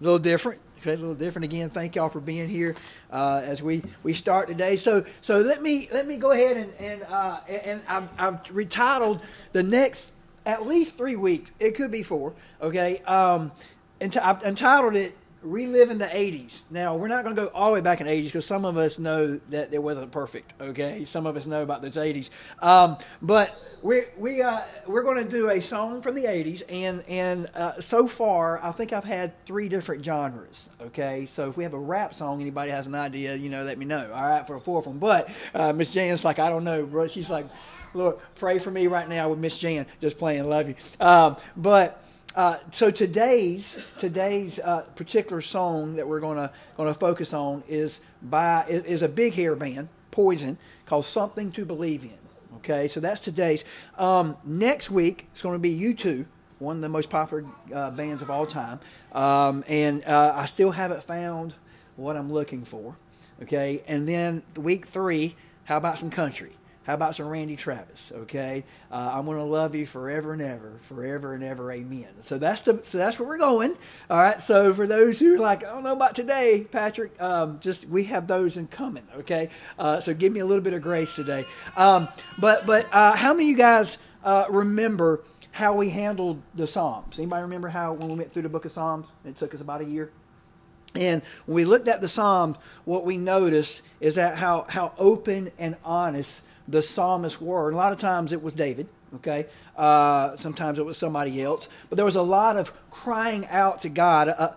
a little different. Okay, a little different again. Thank y'all for being here uh, as we, we start today. So so let me let me go ahead and and uh, and I've, I've retitled the next at least three weeks. It could be four. Okay, um, ent- I've entitled it reliving the 80s. Now, we're not going to go all the way back in the 80s because some of us know that it wasn't perfect, okay? Some of us know about those 80s. Um, but we, we, uh, we're going to do a song from the 80s, and, and uh, so far, I think I've had three different genres, okay? So if we have a rap song, anybody has an idea, you know, let me know, all right, for a fourth one. But uh, Miss Jan's like, I don't know, bro. She's like, Lord, pray for me right now with Miss Jan, just playing, love you. Um, but uh, so today's today's uh, particular song that we're gonna gonna focus on is by is, is, a big hair band, Poison, called "Something to Believe in." Okay, so that's today's. Um, next week it's to be U2, one of the most popular uh, bands of all time, um, and uh, I still haven't found what I'm looking for. Okay, and then week three, how about some country? How about some Randy Travis? Okay, uh, I'm going to love you forever and ever, forever and ever. Amen. So that's the so that's where we're going. All right. So for those who are like, I don't know about today, Patrick, um, just we have those in common. Okay. Uh, so give me a little bit of grace today. Um, but but uh, how many of you guys uh, remember? How we handled the Psalms? Anybody remember how when we went through the book of Psalms? It took us about a year. And when we looked at the Psalms, what we noticed is that how, how open and honest the psalmists were. And a lot of times it was David, okay? Uh, sometimes it was somebody else. But there was a lot of crying out to God. Uh,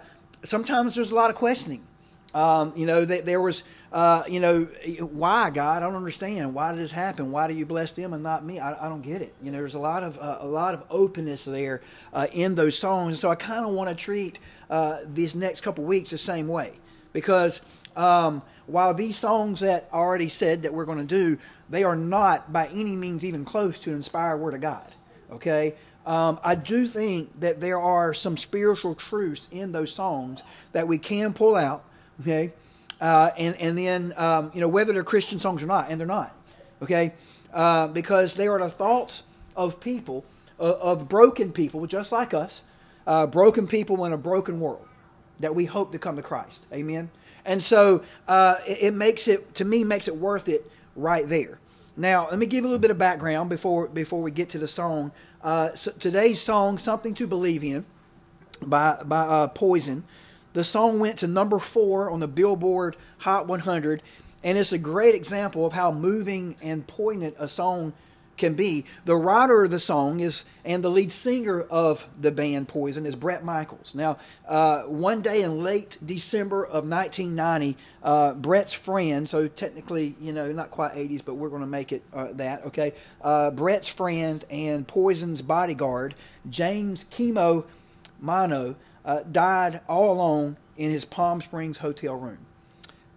sometimes there's a lot of questioning. Um, you know, they, there was, uh, you know, why God? I don't understand. Why did this happen? Why do you bless them and not me? I, I don't get it. You know, there's a lot of uh, a lot of openness there uh, in those songs. So I kind of want to treat uh, these next couple weeks the same way because um, while these songs that I already said that we're going to do they are not by any means even close to an inspired word of God. Okay? Um, I do think that there are some spiritual truths in those songs that we can pull out, okay? Uh, and, and then, um, you know, whether they're Christian songs or not, and they're not, okay? Uh, because they are the thoughts of people, uh, of broken people, just like us, uh, broken people in a broken world that we hope to come to Christ. Amen? And so uh, it, it makes it, to me, makes it worth it right there. Now, let me give a little bit of background before before we get to the song. Uh, so today's song, "Something to Believe in," by by uh, Poison. The song went to number four on the Billboard Hot 100, and it's a great example of how moving and poignant a song can be. The writer of the song is and the lead singer of the band Poison is Bret Michaels. Now, uh, one day in late December of 1990, uh, Bret's friend, so technically, you know, not quite 80s, but we're going to make it uh, that, okay? Uh, Bret's friend and Poison's bodyguard, James Kimo Maano, uh, died all alone in his Palm Springs hotel room.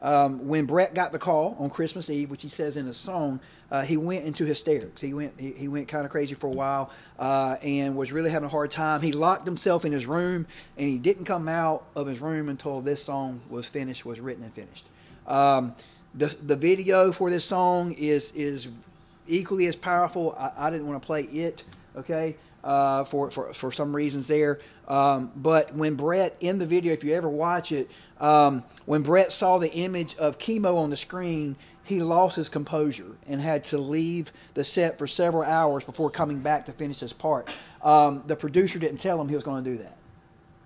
Um, when Bret got the call on Christmas Eve, which he says in a song, uh, he went into hysterics. He went he, he went kind of crazy for a while uh, and was really having a hard time. He locked himself in his room and he didn't come out of his room until this song was finished, was written and finished. Um, the the video for this song is is equally as powerful. I, I didn't want to play it, okay, uh, for, for for some reasons there. Um, but when Bret, in the video, if you ever watch it, um, when Bret saw the image of Kimo on the screen, he lost his composure and had to leave the set for several hours before coming back to finish his part. Um, the producer didn't tell him he was going to do that,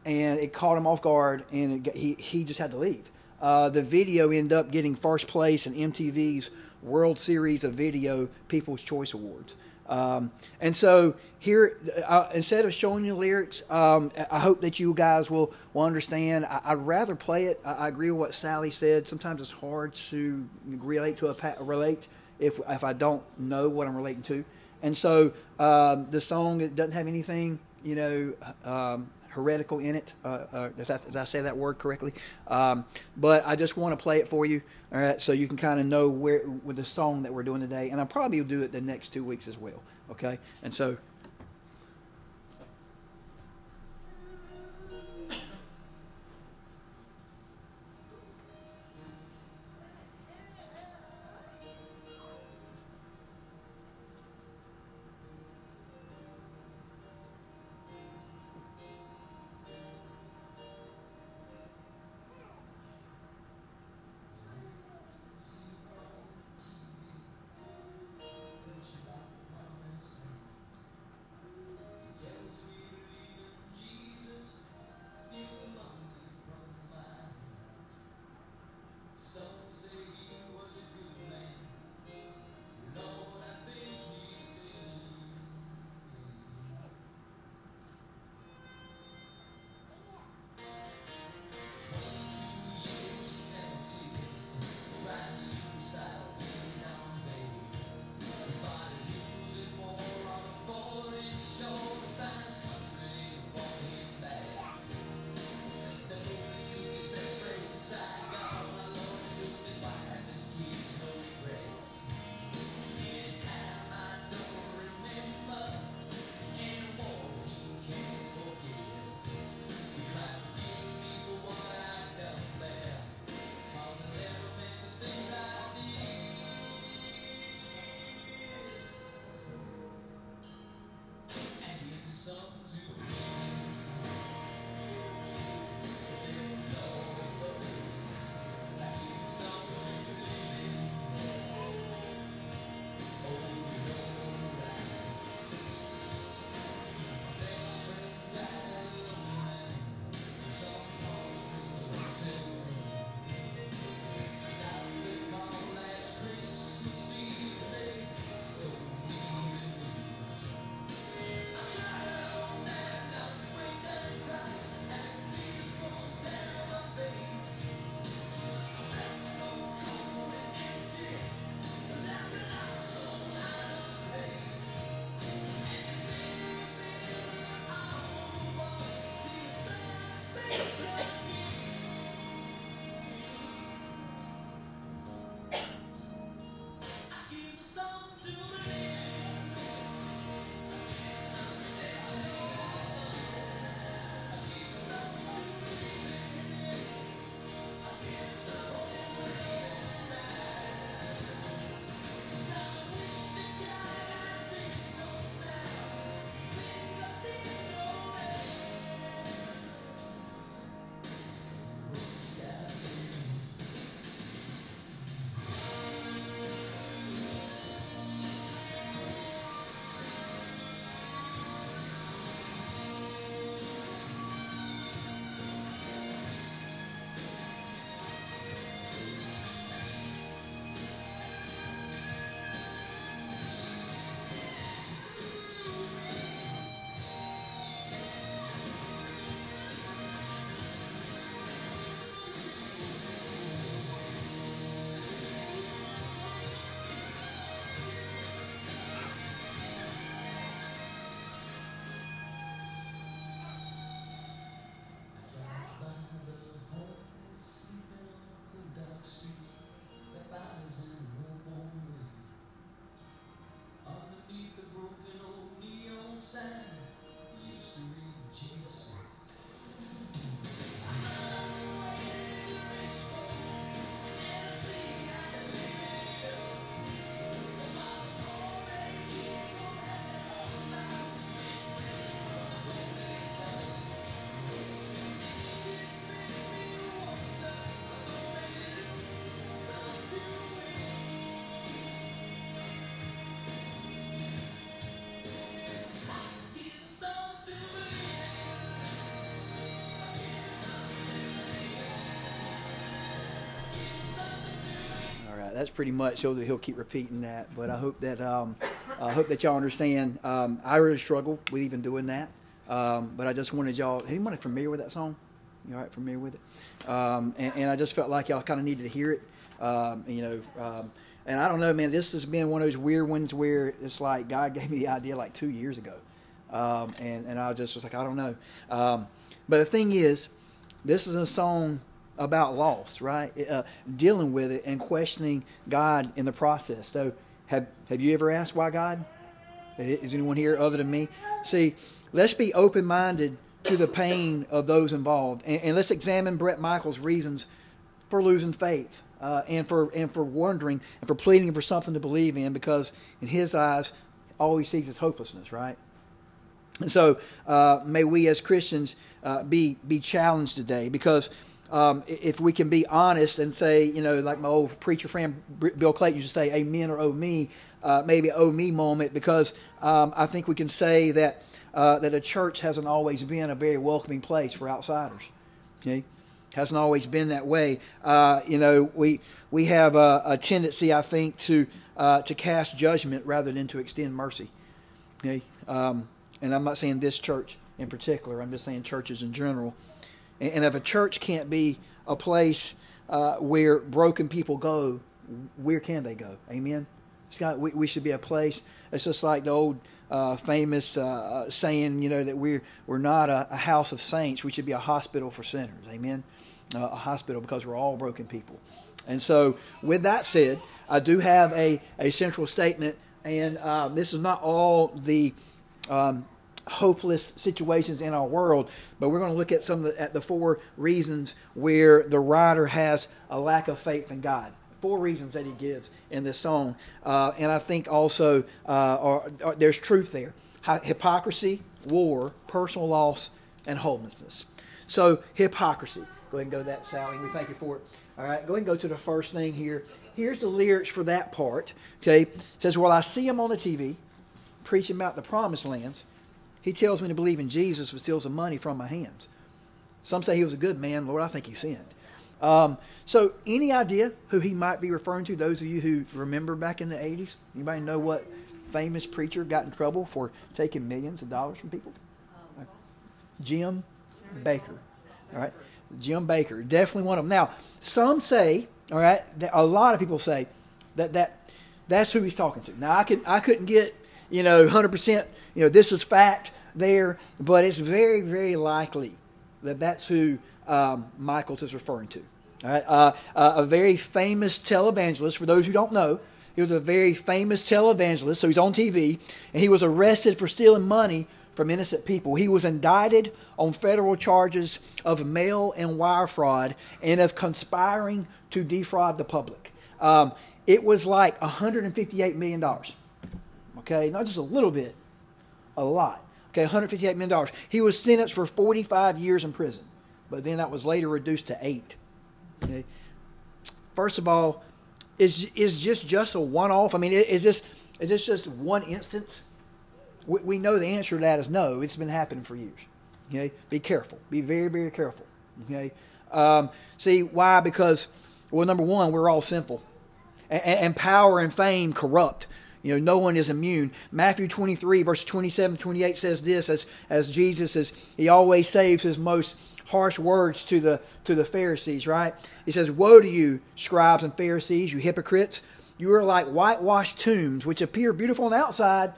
and it caught him off guard, and it, he he just had to leave. Uh, the video ended up getting first place in MTV's World Series of Video People's Choice Awards. Um, and so here, uh, instead of showing you lyrics, um, I hope that you guys will, will understand. I, would rather play it. I, I, agree with what Sally said. Sometimes it's hard to relate to a relate if if I don't know what I'm relating to. And so um, the song it doesn't have anything, you know, um, heretical in it. Uh, uh, if, if, I say that word correctly, um, but I just want to play it for you, all right, so you can kind of know where with the song that we're doing today, and I'll probably do it the next two weeks as well. Okay, and so that's pretty much so that he'll keep repeating that. But I hope that um, I hope that y'all understand. Um, I really struggle with even doing that. Um, but I just wanted y'all. Anyone familiar with that song? You all right? Familiar with it? Um, and, and, I just felt like y'all kind of needed to hear it. Um, you know, um, and I don't know, man. This has been one of those weird ones where it's like God gave me the idea like two years ago, um, and and I just was like, I don't know. But the thing is, this is a song about loss, right? Uh, dealing with it and questioning God in the process. So, have have you ever asked why God? Is anyone here other than me? See, let's be open minded to the pain of those involved, and, and, let's examine Bret Michaels' reasons for losing faith, uh, and for and for wondering and for pleading for something to believe in, because in his eyes, all he sees is hopelessness, right? And so, uh, may we as Christians uh, be be challenged today, because um, if we can be honest and say, you know, like my old preacher friend Bill Clayton used to say, "Amen" or "Oh me," uh, maybe "Oh me" moment, because um, I think we can say that uh, that a church hasn't always been a very welcoming place for outsiders. Okay, hasn't always been that way. Uh, you know, we we have a, a tendency, I think, to uh, to cast judgment rather than to extend mercy. Okay, um, and I'm not saying this church in particular. I'm just saying churches in general. And, if a church can't be a place uh, where broken people go, where can they go? Amen. Got, we, we should be a place. It's just like the old uh, famous uh, uh, saying, you know, that we're we're not a, a, house of saints. We should be a hospital for sinners. Amen. Uh, a hospital because we're all broken people. And so, with that said, I do have a, a central statement, and um, this is not all the um, hopeless situations in our world, but we're going to look at some of the, at the four reasons where the writer has a lack of faith in God four reasons that he gives in this song. Uh, and I think also uh, are, are, there's truth there hypocrisy, war, personal loss, and homelessness. So, hypocrisy. Go ahead and go to that, Sally. We thank you for it. All right, go ahead and go to the first thing here. Here's the lyrics for that part. Okay, it says, Well, I see him on the TV preaching about the promised lands. He tells me to believe in Jesus, but steals the money from my hands. Some say he was a good man. Lord, I think he sinned. Um, so, any idea who he might be referring to? Those of you who remember back in the 80s? Anybody know what famous preacher got in trouble for taking millions of dollars from people? Jim Bakker. All right. Jim Bakker. Definitely one of them. Now, some say, all right, a lot of people say that, that that's who he's talking to. Now, I, could, I couldn't get, you know, 100%, you know, this is fact there, but it's very, very likely that that's who um, Michaels is referring to. All right, uh, uh, a very famous televangelist. For those who don't know, he was a very famous televangelist. So he's on TV, and he was arrested for stealing money from innocent people. He was indicted on federal charges of mail and wire fraud and of conspiring to defraud the public. Um, it was like $158 million. Okay, not just a little bit, a lot. Okay, $158 million. He was sentenced for 45 years in prison but then that was later reduced to eight. Okay? First of all, is is just just a one off? I mean, is this is this just one instance? We, we know the answer to that is no. It's been happening for years. Okay, be careful. Be very very careful. Okay, um, see why? Because well, number one, we're all sinful, and, and power and fame corrupt. You know, no one is immune. Matthew 23, verse 27 28 says this as, as Jesus is, he always saves his most harsh words to the to the Pharisees, right? He says, "Woe to you, scribes and Pharisees, you hypocrites! You are like whitewashed tombs, which appear beautiful on the outside,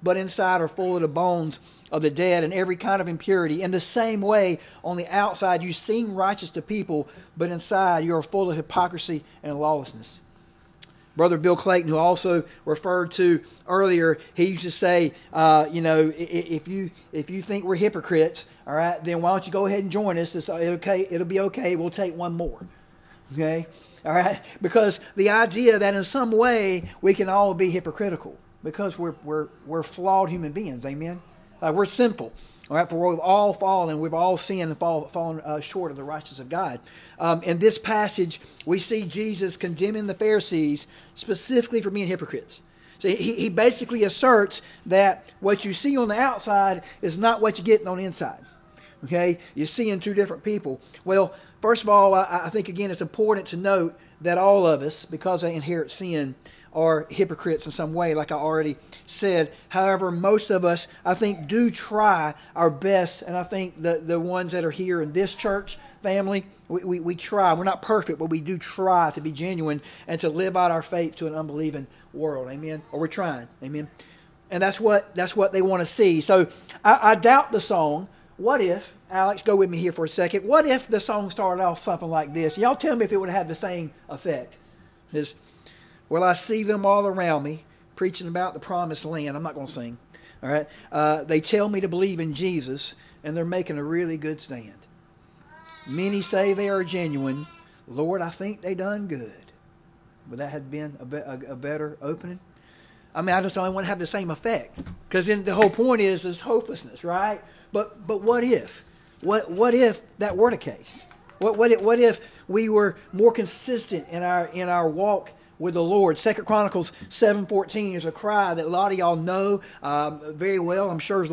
but inside are full of the bones of the dead and every kind of impurity. In the same way, on the outside you seem righteous to people, but inside you are full of hypocrisy and lawlessness." Brother Bill Clayton, who also referred to earlier, he used to say, uh, you know, if you if you think we're hypocrites, all right, then why don't you go ahead and join us? It's okay. It'll be okay. We'll take one more. Okay, all right, because the idea that in some way we can all be hypocritical because we're we're we're flawed human beings. Amen. Uh, we're sinful. All right, for we've all fallen, we've all sinned and fall, fallen uh, short of the righteousness of God. Um, in this passage, we see Jesus condemning the Pharisees specifically for being hypocrites. So he, he basically asserts that what you see on the outside is not what you get on the inside. Okay, you're seeing two different people. Well, first of all, I, I think again it's important to note that all of us, because they inherit sin, are hypocrites in some way, like I already said. However, most of us, I think, do try our best, and I think the, the ones that are here in this church family, we, we, we try. We're not perfect, but we do try to be genuine and to live out our faith to an unbelieving world. Amen. Or we're trying. Amen. And that's what that's what they want to see. So I, I doubt the song. What if, Alex, go with me here for a second. What if the song started off something like this? Y'all tell me if it would have the same effect. Is well, I see them all around me preaching about the promised land. I'm not going to sing. All right. Uh, they tell me to believe in Jesus, and they're making a really good stand. Many say they are genuine. Lord, I think they done good. Would that have been a, be- a, a better opening? I mean, I just don't want to have the same effect because then the whole point is is hopelessness, right? But but what if? What what if that were the case? What what if, what if we were more consistent in our in our walk with the Lord? Second Chronicles seven fourteen is a cry that a lot of y'all know um, very well. I'm sure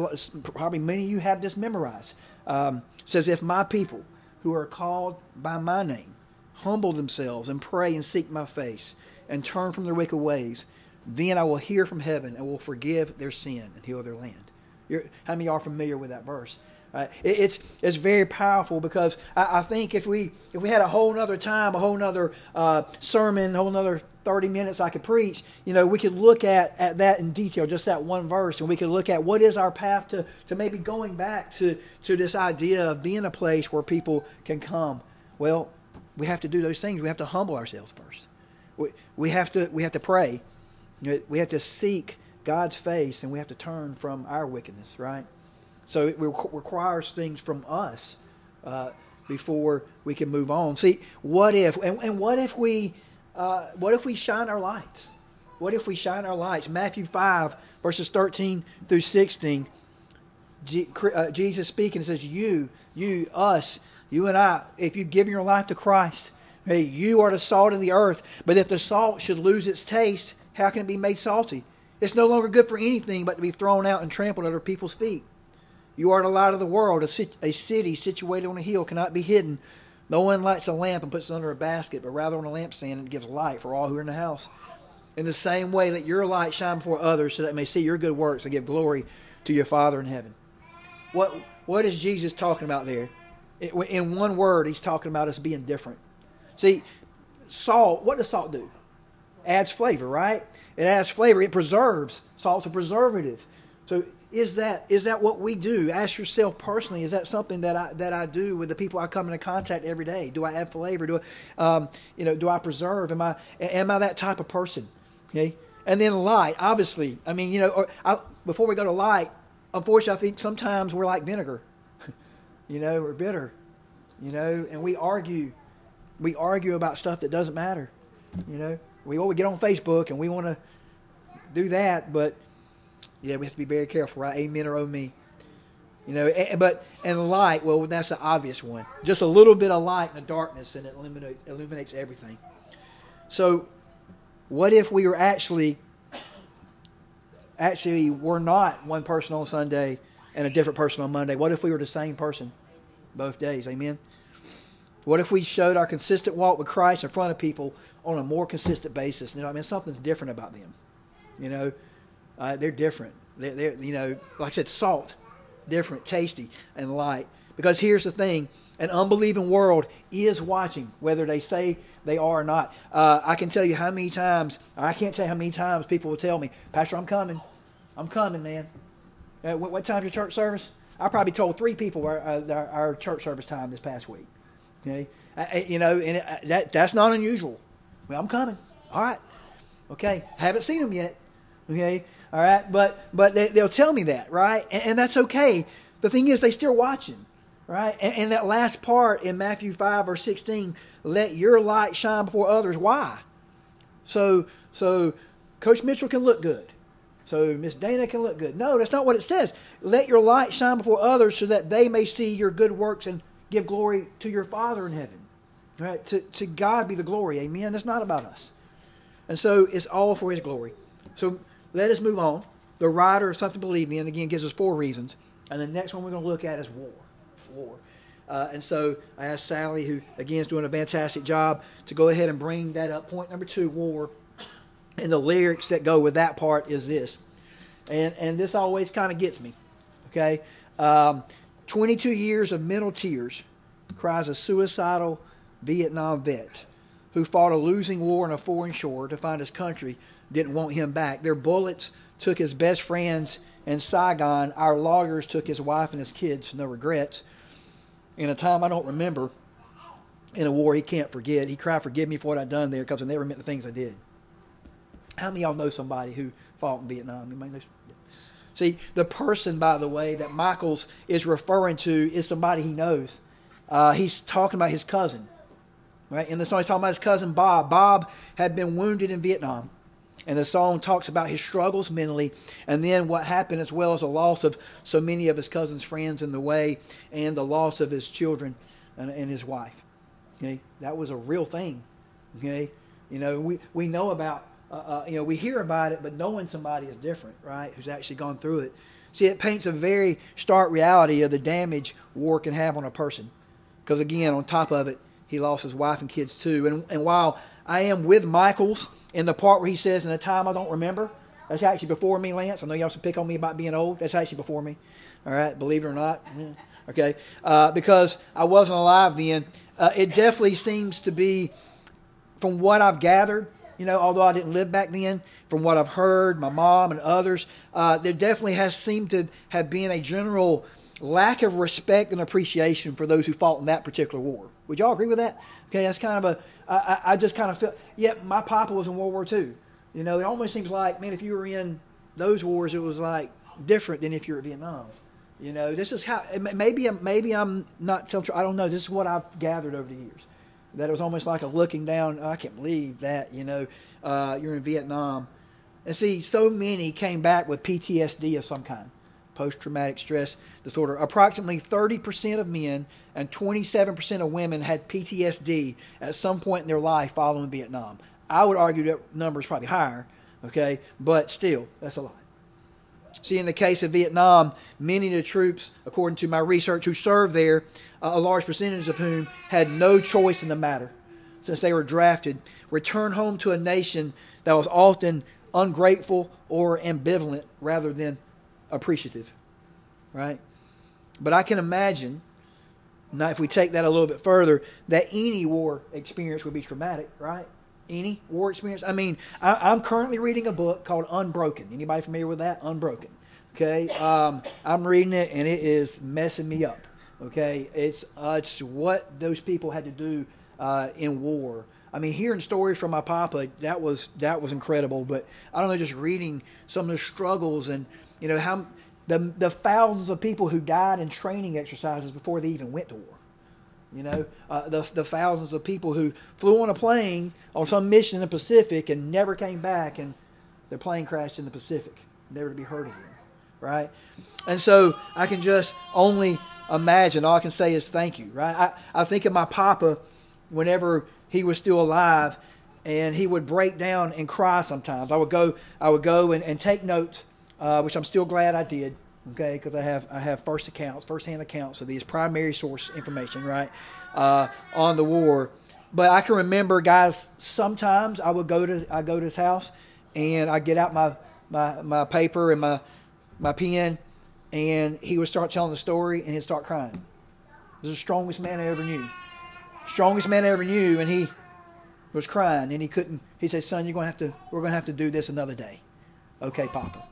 probably many of you have this memorized. Um, says, "If my people who are called by my name humble themselves and pray and seek my face and turn from their wicked ways, then I will hear from heaven and will forgive their sin and heal their land. You're, how many are familiar with that verse? It, it's it's very powerful because I, I, think if we if we had a whole nother time, a whole nother uh, sermon, a whole nother thirty minutes I could preach, you know, we could look at, at that in detail, just that one verse, and we could look at what is our path to, to maybe going back to, to this idea of being a place where people can come. Well, we have to do those things. We have to humble ourselves first. We, we have to we have to pray. We have to seek God's face, and we have to turn from our wickedness. Right. So it requires things from us uh, before we can move on. See, what if and, and what if we uh, what if we shine our lights? What if we shine our lights? Matthew five verses thirteen through sixteen. Uh, Jesus speaking says, "You, you, us, you and I. If you give your life to Christ, hey, you are the salt of the earth. But if the salt should lose its taste, how can it be made salty? It's no longer good for anything but to be thrown out and trampled under people's feet." You are the light of the world. A, city situated on a hill cannot be hidden. No one lights a lamp and puts it under a basket, but rather on a lampstand and gives light for all who are in the house. In the same way, let your light shine before others so that they may see your good works and give glory to your Father in heaven. What, what is Jesus talking about there? In one word, he's talking about us being different. See, salt, what does salt do? Adds flavor, right? It adds flavor. It preserves. Salt's a preservative. So is that is that what we do? Ask yourself personally. Is that something that I that I do with the people I come into contact every day? Do I add flavor? Do I, um, you know, do I preserve? Am I am I that type of person? Okay, and then light. Obviously, I mean, you know, I, before we go to light, unfortunately, I think sometimes we're like vinegar. you know, we're bitter. You know, and we argue. We argue about stuff that doesn't matter. You know, we always get on Facebook and we want to do that, but yeah, we have to be very careful, right? Amen or oh me. You know, but and light, well, that's the obvious one. Just a little bit of light in the darkness, and it illuminates, illuminates everything. So, what if we were actually, actually, we're not one person on Sunday and a different person on Monday? What if we were the same person both days? Amen. What if we showed our consistent walk with Christ in front of people on a more consistent basis? You know, I mean, something's different about them. You know, uh, they're different. They're, they're, you know, like I said, salt, different, tasty, and light. Because here's the thing an unbelieving world is watching, whether they say they are or not. Uh, I can tell you how many times, I can't tell you how many times people will tell me, Pastor, I'm coming. I'm coming, man. Uh, what, what time's your church service? I probably told three people our, uh, our, our church service time this past week. Okay, you know, and it, that that's not unusual. Well, I'm coming. All right. Okay, haven't seen them yet. Okay, all right, but but they, will tell me that, right? And, and, that's okay. The thing is, they still watching, right? And, and that last part in Matthew five or sixteen, let your light shine before others. Why? So so Coach Mitchell can look good. So Miss Dana can look good. No, that's not what it says. Let your light shine before others so that they may see your good works and give glory to your Father in heaven. Right? To, to God be the glory. Amen. That's not about us. And so it's all for his glory. So let us move on. The writer of Something Believe in, again, gives us four reasons. And the next one we're going to look at is war. War. Uh, and so I asked Sally, who again is doing a fantastic job, to go ahead and bring that up. Point number two, war. And the lyrics that go with that part is this. And, and this always kind of gets me. Okay? Um, 22 years of mental tears, cries a suicidal Vietnam vet who fought a losing war on a foreign shore to find his country didn't want him back. Their bullets took his best friends in Saigon. Our loggers took his wife and his kids, no regrets. In a time I don't remember, in a war he can't forget, he cried, Forgive me for what I've done there because I never meant the things I did. How many of y'all know somebody who fought in Vietnam? See, the person, by the way, that Michaels is referring to is somebody he knows. Uh, he's talking about his cousin, right? In the song, he's talking about his cousin Bob. Bob had been wounded in Vietnam. And the song talks about his struggles mentally, and then what happened, as well as the loss of so many of his cousin's friends in the way, and the loss of his children and, and his wife. Okay, that was a real thing. Okay, you know we we know about uh, uh, you know we hear about it, but knowing somebody is different, right? Who's actually gone through it. See, it paints a very stark reality of the damage war can have on a person. Because again, on top of it, he lost his wife and kids too. And, and while I am with Michaels in the part where he says, in a time I don't remember, that's actually before me, Lance. I know y'all should pick on me about being old. That's actually before me. All right, believe it or not. Okay, uh, because I wasn't alive then. Uh, it definitely seems to be, from what I've gathered, you know, although I didn't live back then, from what I've heard, my mom and others, uh, there definitely has seemed to have been a general lack of respect and appreciation for those who fought in that particular war. Would y'all agree with that? Okay, that's kind of a. I, I just kind of feel. Yeah, my papa was in World War II. You know, it almost seems like, man, if you were in those wars, it was like different than if you're in Vietnam. You know, this is how. Maybe, maybe I'm not telling. I don't know. This is what I've gathered over the years. That it was almost like a looking down. Oh, I can't believe that. You know, uh, you're in Vietnam, and see, so many came back with PTSD of some kind post traumatic stress disorder. Approximately 30% of men and 27% of women had PTSD at some point in their life following Vietnam. I would argue that number is probably higher, okay, but still, that's a lot. See, in the case of Vietnam, many of the troops, according to my research, who served there, a large percentage of whom had no choice in the matter since they were drafted, returned home to a nation that was often ungrateful or ambivalent rather than appreciative, right? But I can imagine, now if we take that a little bit further, that any war experience would be traumatic, right? Any war experience. I mean, I, am currently reading a book called Unbroken. Anybody familiar with that? Unbroken. Okay, um, I'm reading it and it is messing me up. Okay, it's uh, it's what those people had to do uh, in war. I mean, hearing stories from my papa that was that was incredible. But I don't know, just reading some of the struggles and you know how the the thousands of people who died in training exercises before they even went to war. You know, uh, the the thousands of people who flew on a plane on some mission in the Pacific and never came back, and their plane crashed in the Pacific, never to be heard again. Right, and so I can just only imagine. All I can say is thank you. Right, I I think of my papa whenever he was still alive, and he would break down and cry sometimes. I would go I would go and, and take notes uh, which I'm still glad I did. Okay, because I have I have first accounts, first hand accounts of these primary source information, right, uh, on the war. But I can remember, guys. Sometimes I would go to I go to his house, and I get out my my, my paper and my my pen, and he would start telling the story, and he'd start crying. This is the strongest man I ever knew, strongest man I ever knew, and he was crying, and he couldn't. He said, "Son, you're gonna have to. We're gonna have to do this another day." Okay, Papa.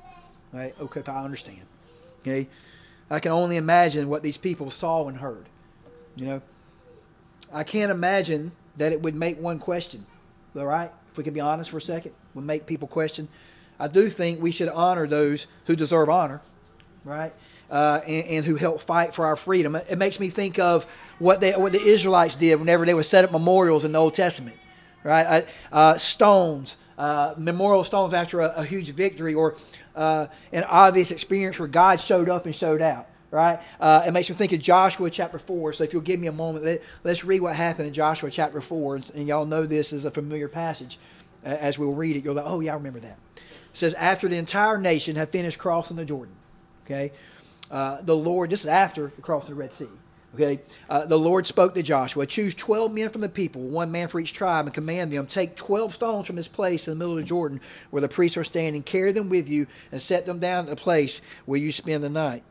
Right? Okay, I understand. Okay? I can only imagine what these people saw and heard. You know? I can't imagine that it would make one question. All right? If we can be honest for a second, would make people question. I do think we should honor those who deserve honor, right? Uh, and, and, who helped fight for our freedom. It makes me think of what they what the Israelites did whenever they would set up memorials in the Old Testament, right? Uh, stones, uh, memorial stones after a, a, huge victory, or uh, an obvious experience where God showed up and showed out. Right? Uh, it makes me think of Joshua chapter 4. So if you'll give me a moment, let, let's read what happened in Joshua chapter 4. And, y'all know this is a familiar passage. As we'll read it, you'll like, oh, yeah, I remember that. It says, After the entire nation had finished crossing the Jordan, okay, uh, the Lord, this is after the crossing the Red Sea. Okay, uh, the Lord spoke to Joshua, choose 12 men from the people, one man for each tribe, and command them, take 12 stones from this place in the middle of the Jordan where the priests are standing, carry them with you, and set them down at the place where you spend the night.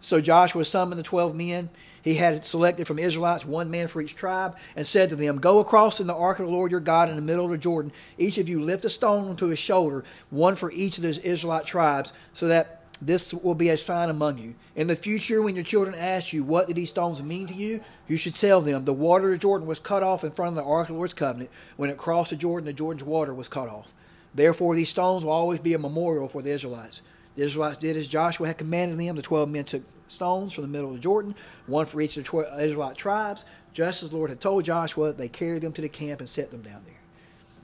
So Joshua summoned the 12 men. He had selected from Israelites one man for each tribe, and said to them, Go across in the ark of the Lord your God in the middle of the Jordan. Each of you lift a stone onto his shoulder, one for each of those Israelite tribes, so that this will be a sign among you. In the future, when your children ask you, What these stones mean to you? you should tell them, The water of Jordan was cut off in front of the ark of the Lord's covenant. When it crossed the Jordan, the Jordan's water was cut off. Therefore, these stones will always be a memorial for the Israelites. The Israelites did as Joshua had commanded them. The twelve men took stones from the middle of the Jordan, one for each of the 12 Israelite tribes, just as the Lord had told Joshua. They carried them to the camp and set them down there.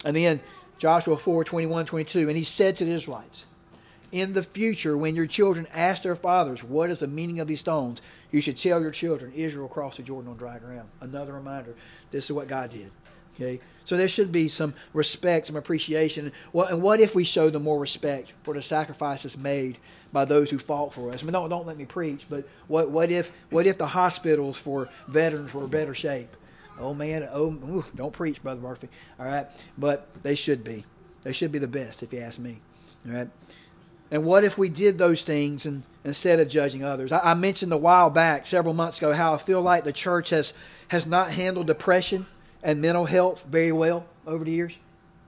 And then Joshua 4 21 22. And he said to the Israelites, in the future, when your children ask their fathers, What is the meaning of these stones? you should tell your children, Israel crossed the Jordan on dry ground. Another reminder this is what God did. Okay? So there should be some respect, some appreciation. Well, and what if we show them more respect for the sacrifices made by those who fought for us? I mean, don't, don't let me preach, but what, what, if, what if the hospitals for veterans were in better shape? Oh, man, oh, don't preach, Brother Murphy. All right? But they should be. They should be the best, if you ask me. All right? And what if we did those things and, instead of judging others? I, I, mentioned a while back, several months ago, how I feel like the church has, has not handled depression and mental health very well over the years.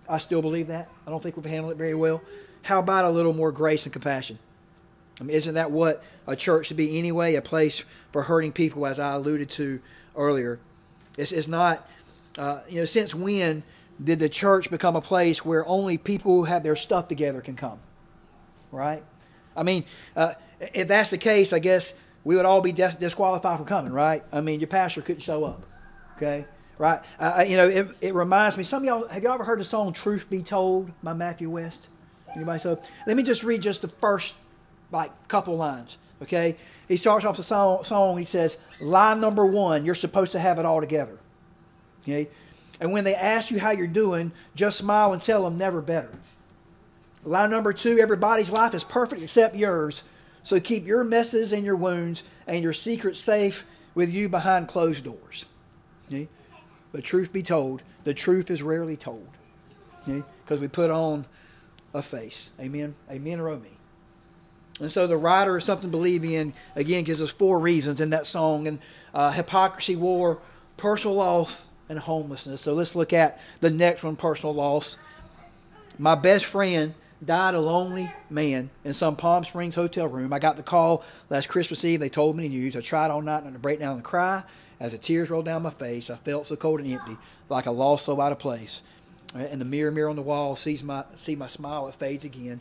I still believe that. I don't think we've handled it very well. How about a little more grace and compassion? I mean, isn't that what a church should be anyway? A place for hurting people, as I alluded to earlier. It's, it's not, uh, you know, since when did the church become a place where only people who have their stuff together can come? Right? I mean, uh, if that's the case, I guess we would all be dis- disqualified from coming, right? I mean, your pastor couldn't show up, okay? Right? Uh, you know, it, it reminds me. Some of y'all have y'all ever heard the song "Truth Be Told" by Matthew West? Anybody? So let me just read just the first like couple lines. Okay, he starts off the song. song he says, "Line number one, you're supposed to have it all together." Okay, and when they ask you how you're doing, just smile and tell them never better. Line number two everybody's life is perfect except yours. So keep your messes and your wounds and your secrets safe with you behind closed doors. But truth be told, the truth is rarely told. Because we put on a face. Amen. Amen or. And so the writer of Something to Believe in, again, gives us four reasons in that song. And uh, hypocrisy, war, personal loss, and homelessness. So let's look at the next one personal loss. My best friend died a lonely man in some Palm Springs hotel room. I got the call last Christmas Eve. They told me the news. I tried all night not to break down and cry. As the tears rolled down my face, I felt so cold and empty, like a lost soul out of place. And the mirror, mirror on the wall, sees my see my smile. It fades again.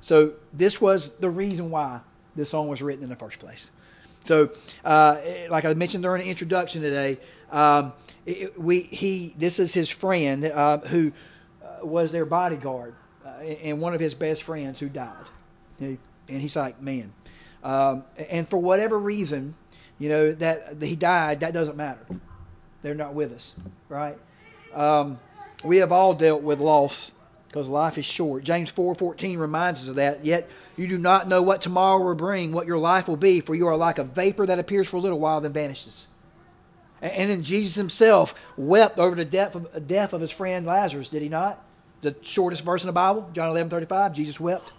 So this was the reason why this song was written in the first place. So, uh, like I mentioned during the introduction today, um, it, we he this is his friend uh, who uh, was their bodyguard and one of his best friends who died. And he's like, man. Um, and for whatever reason, you know, that he died, that doesn't matter. They're not with us, right? Um, we have all dealt with loss because life is short. James 4:14 reminds us of that. Yet you do not know what tomorrow will bring, what your life will be, for you are like a vapor that appears for a little while then vanishes. And then Jesus himself wept over the death of, death of his friend Lazarus, did he not? The shortest verse in the Bible, John 11 35, Jesus wept.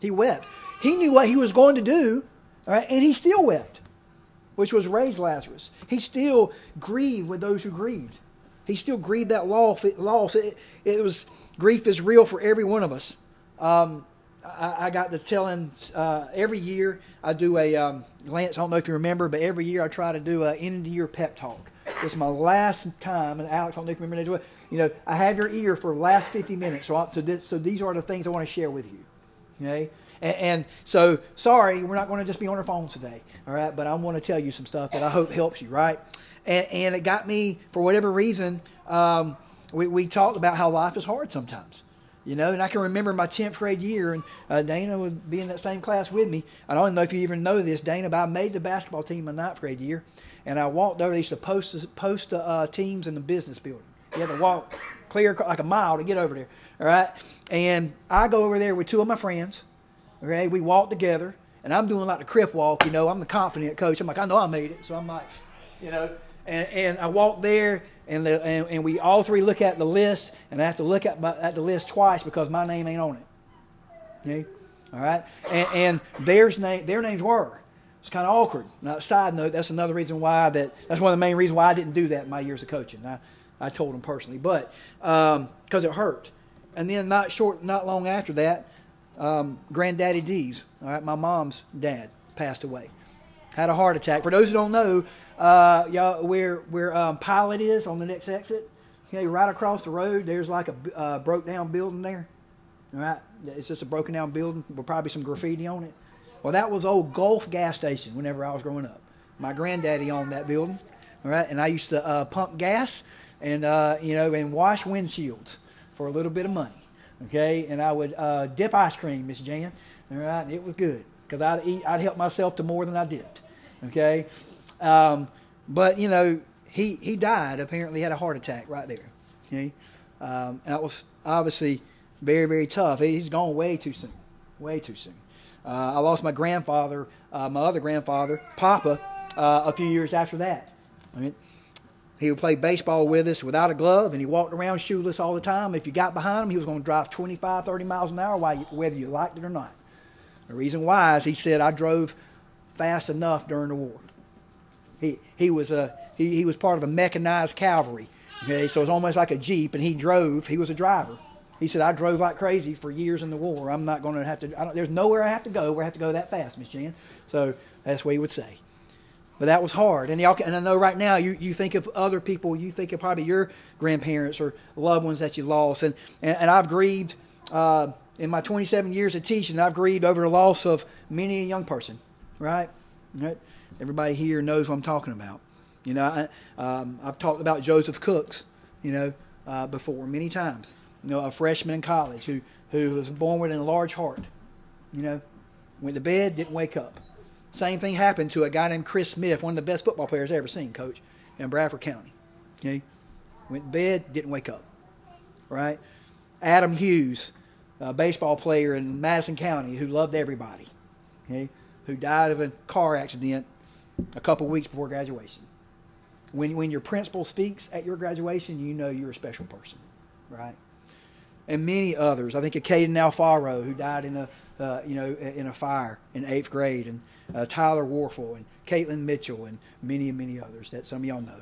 He wept. He knew what he was going to do, all right, and he still wept, which was raise Lazarus. He still grieved with those who grieved. He still grieved that loss. It, it was grief is real for every one of us. Um, I, I, got to telling uh, every year I do a um, Lance. I don't know if you remember, but every year I try to do an end of the year pep talk. It's my last time, and Alex, I don't know if you remember that. You know, I have your ear for the last 50 minutes, so, I, so, this, so these are the things I want to share with you. Okay? And, and so, sorry, we're not going to just be on our phones today, all right? But I want to tell you some stuff that I hope helps you, right? And, and it got me, for whatever reason, um, we, we talked about how life is hard sometimes. You know, and I can remember my 10th grade year, and uh, Dana would be in that same class with me. I don't know if you even know this, Dana, but I made the basketball team my ninth grade year and I walked over. They used to post post uh, teams in the business building. You had to walk clear like a mile to get over there. All right, and I go over there with two of my friends. Okay, we walk together, and I'm doing like the crip walk. You know, I'm the confident coach. I'm like, I know I made it, so I'm like, you know, and and I walk there, and the, and, and we all three look at the list, and I have to look at my, at the list twice because my name ain't on it. Okay, all right, and, and their name their names were. It's kind of awkward. Now, side note, that's another reason why that that's one of the main reasons why I didn't do that in my years of coaching. I, I told him personally, but because um, it hurt. And then not short, not long after that, um, Granddaddy D's, all right, my mom's dad passed away, had a heart attack. For those who don't know, uh, y'all, where where um, Pilot is on the next exit, okay, right across the road, there's like a uh, broke down building there. All right, it's just a broken down building with probably some graffiti on it. Well, that was old Gulf gas station whenever I was growing up. My granddaddy owned that building, all right, and I used to uh, pump gas and uh, you know and wash windshields for a little bit of money, okay. And I would uh, dip ice cream, Miss Jan, all right, and it was good because I'd eat, I'd help myself to more than I dipped, okay. Um, but you know, he he died. Apparently, had a heart attack right there, okay. Um, and that was obviously very very tough. He's gone way too soon, way too soon. Uh, I lost my grandfather, uh, my other grandfather, Papa, uh, a few years after that. Right? He would play baseball with us without a glove, and he walked around shoeless all the time. If you got behind him, he was going to drive 25, 30 miles an hour, whether you liked it or not. The reason why is he said, I drove fast enough during the war. He, he, was, a, he, he was part of a mechanized cavalry. Okay, so it was almost like a Jeep, and he drove. He was a driver. He said, I drove like crazy for years in the war. I'm not going to have to, there's nowhere I have to go where I have to go that fast, Miss Jan. So that's what he would say. But that was hard. And, y'all, and I know right now you, you think of other people, you think of probably your grandparents or loved ones that you lost. And, and, and I've grieved, uh, in my 27 years of teaching, I've grieved over the loss of many a young person, right? right? Everybody here knows what I'm talking about. You know, I, um, I've talked about Joseph Cooks, you know, uh, before many times you know, a freshman in college who, who was born with a large heart. You know, went to bed, didn't wake up. Same thing happened to a guy named Chris Smith, one of the best football players I ever seen, coach, in Bradford County. Okay? Went to bed, didn't wake up. Right? Adam Hughes, a baseball player in Madison County who loved everybody. Okay? Who died of a car accident a couple weeks before graduation. When, when your principal speaks at your graduation, you know you're a special person. Right? And many others. I think of Caden Alfaro, who died in a uh, you know in a fire in eighth grade, and uh, Tyler Warfel, and Caitlin Mitchell, and many and many others that some of y'all know.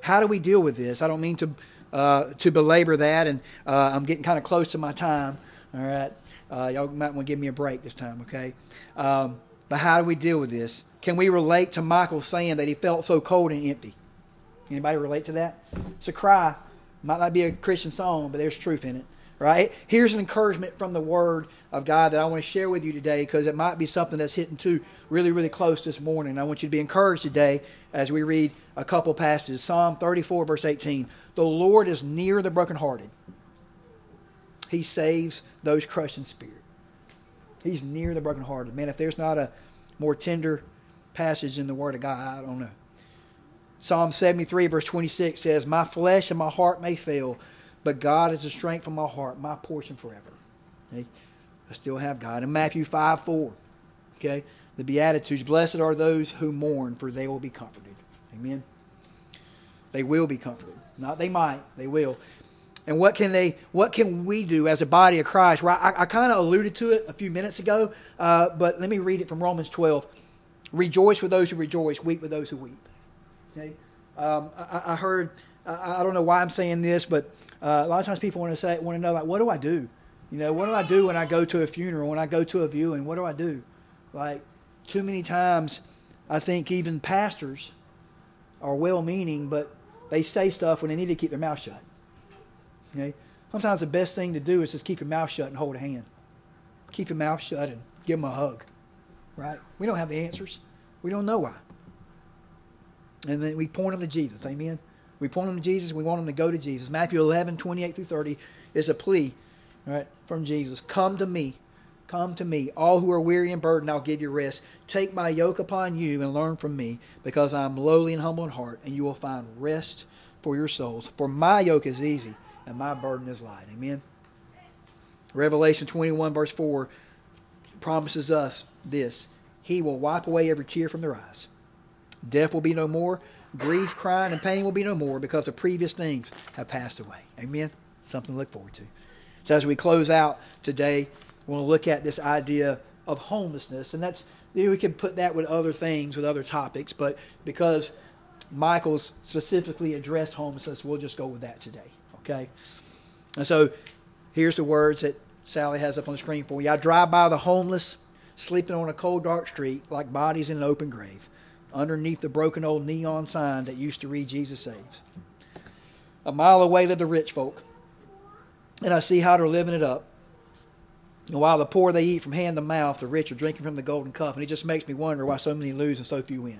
How do we deal with this? I don't mean to uh, to belabor that, and uh, I'm getting kind of close to my time. All right, uh, y'all might want to give me a break this time, okay? Um, but how do we deal with this? Can we relate to Michael saying that he felt so cold and empty? Anybody relate to that? It's a cry. Might not be a Christian song, but there's truth in it right? Here's an encouragement from the Word of God that I want to share with you today because it might be something that's hitting too really, really close this morning. I want you to be encouraged today as we read a couple passages. Psalm 34, verse 18. The Lord is near the brokenhearted, He saves those crushed in spirit. He's near the brokenhearted. Man, if there's not a more tender passage in the Word of God, I don't know. Psalm 73, verse 26 says, My flesh and my heart may fail but God is the strength of my heart, my portion forever. Okay? I still have God. In Matthew 5 4, okay, the Beatitudes, blessed are those who mourn, for they will be comforted. Amen. They will be comforted. Not they might, they will. And what can they? What can we do as a body of Christ? Right? I, I kind of alluded to it a few minutes ago, uh, but let me read it from Romans 12. Rejoice with those who rejoice, weep with those who weep. Okay. Um, I, I, heard I, don't know why I'm saying this, but uh, a lot of times people want to say, want to know, like, what do I do? You know, what do I do when I go to a funeral, when I go to a viewing? What do I do? Like, too many times, I think even pastors are well-meaning, but they say stuff when they need to keep their mouth shut. Okay? Sometimes the best thing to do is just keep your mouth shut and hold a hand. Keep your mouth shut and give them a hug. Right? We don't have the answers. We don't know why. And then we point them to Jesus. Amen. We point them to Jesus. We want them to go to Jesus. Matthew 11, 28 through 30 is a plea right, from Jesus. Come to me. Come to me. All who are weary and burdened, I'll give you rest. Take my yoke upon you and learn from me, because I am lowly and humble in heart, and you will find rest for your souls. For my yoke is easy, and my burden is light. Amen. Revelation 21, verse 4 promises us this He will wipe away every tear from their eyes. Death will be no more. Grief, crying, and pain will be no more because the previous things have passed away. Amen? Something to look forward to. So as we close out today, we want to look at this idea of homelessness. And that's we could put that with other things, with other topics, but because Michaels specifically addressed homelessness, we'll just go with that today. Okay? And so here's the words that Sally has up on the screen for you. I drive by the homeless sleeping on a cold, dark street like bodies in an open grave underneath the broken old neon sign that used to read Jesus Saves. A mile away live the rich folk, and I see how they're living it up. And while the poor they eat from hand to mouth, the rich are drinking from the golden cup. And it just makes me wonder why so many lose and so few win.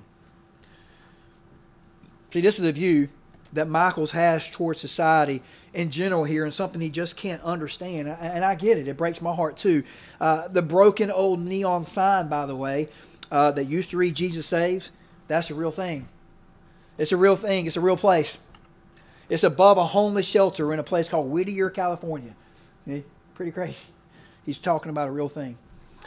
See, this is a view that Michaels has towards society in general here, and something he just can't understand. And I get it; it breaks my heart too. Uh, the broken old neon sign, by the way, uh, that used to read "Jesus saves," that's a real thing. It's a real thing. It's a real place. It's above a homeless shelter in a place called Whittier, California. Pretty crazy. He's talking about a real thing.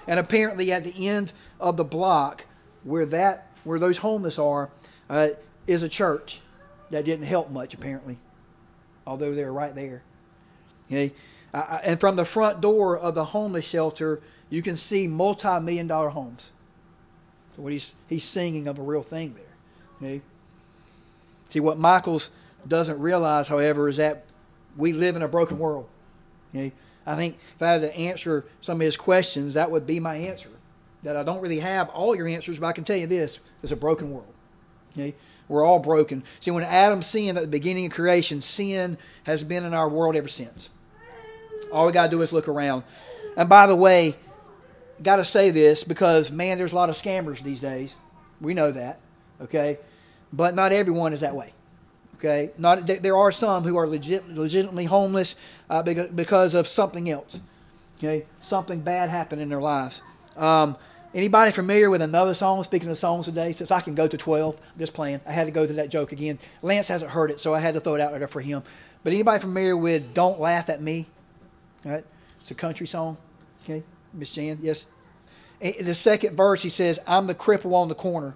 And apparently, at the end of the block where that where those homeless are, uh, is a church that didn't help much, apparently, although they're right there. Okay? Uh, and from the front door of the homeless shelter, you can see multi million dollar homes. So, what he's, he's singing of a real thing there. See, what Michaels doesn't realize, however, is that we live in a broken world. I think if I had to answer some of his questions, that would be my answer. That I don't really have all your answers, but I can tell you this: it's a broken world. We're all broken. See, when Adam sinned at the beginning of creation, sin has been in our world ever since. All we got to do is look around. And by the way, got to say this because, man, there's a lot of scammers these days. We know that. Okay? But not everyone is that way. Okay? Not, there are some who are legit, legitimately homeless uh, because of something else. Okay? Something bad happened in their lives. Um, Anybody familiar with another song? Speaking of songs today, since I can go to 12, I'm just playing. I had to go to that joke again. Lance hasn't heard it, so I had to throw it out there for him. But anybody familiar with Don't Laugh at Me? All right? It's a country song. Okay? Miss Jan, yes? In the second verse, he says, I'm the cripple on the corner.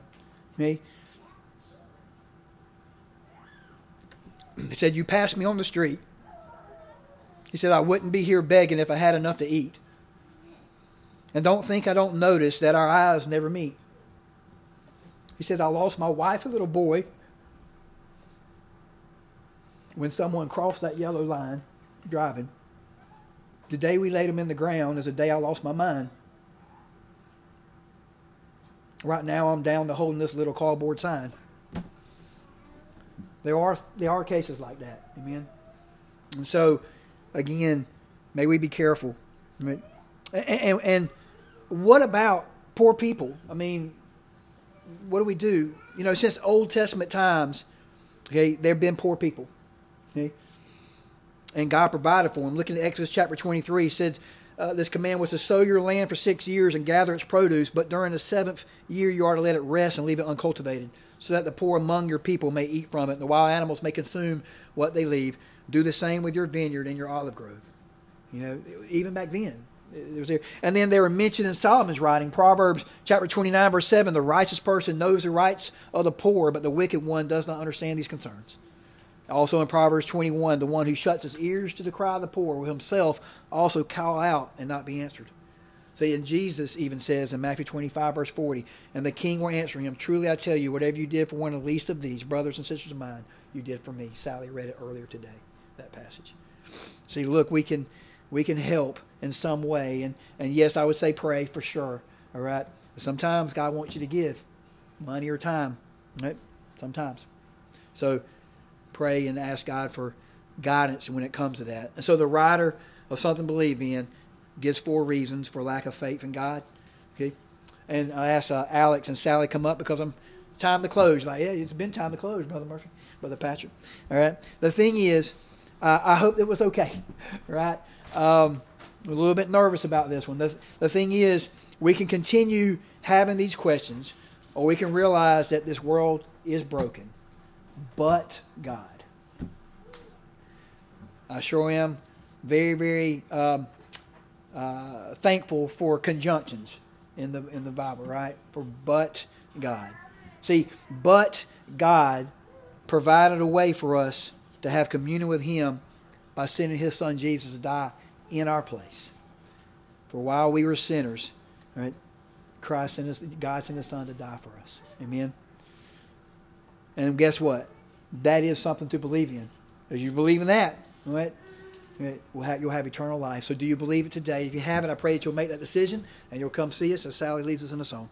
Okay? He said, You passed me on the street. He said, I wouldn't be here begging if I had enough to eat. And don't think I don't notice that our eyes never meet. He says, I lost my wife and little boy when someone crossed that yellow line driving. The day we laid him in the ground is the day I lost my mind. Right now, I'm down to holding this little cardboard sign. There are there are cases like that, amen. And so, again, may we be careful. And, and, and what about poor people? I mean, what do we do? You know, since Old Testament times, okay, there have been poor people. Okay? And God provided for him. Looking at Exodus chapter 23, he says, uh, this command was to sow your land for six years and gather its produce, but during the seventh year you are to let it rest and leave it uncultivated, so that the poor among your people may eat from it, and the wild animals may consume what they leave. Do the same with your vineyard and your olive grove. You know, even back then. And then they were mentioned in Solomon's writing, Proverbs chapter 29, verse 7 The righteous person knows the rights of the poor, but the wicked one does not understand these concerns. Also in Proverbs 21, the one who shuts his ears to the cry of the poor will himself also call out and not be answered. See, and Jesus even says in Matthew 25, verse 40, and the king will answer him, Truly I tell you, whatever you did for one of the least of these, brothers and sisters of mine, you did for me. Sally read it earlier today, that passage. See, look, we can we can help in some way. And, and yes, I would say pray for sure. All right. Sometimes God wants you to give money or time. Right? Sometimes. So pray and ask God for guidance when it comes to that. And so the writer of Something to Believe in gives four reasons for lack of faith in God. Okay. And I asked uh, Alex and Sally come up because I'm time to close. Like, yeah, it's been time to close, Brother Murphy, Brother Patrick. All right. The thing is, uh, I hope it was okay. Right. Um, I'm a little bit nervous about this one. The, the thing is, we can continue having these questions, or we can realize that this world is broken. But God. I sure am very, very um, uh, thankful for conjunctions. in the in the Bible, right? For but God. See, but God provided a way for us to have communion with Him by sending His Son Jesus to die in our place. For while we were sinners, right, Christ sent us, God sent His Son to die for us. Amen. And guess what? That is something to believe in. As you believe in that, right? You'll have, you'll have eternal life. So, do you believe it today? If you haven't, I pray that you'll make that decision and you'll come see us as Sally leads us in a song.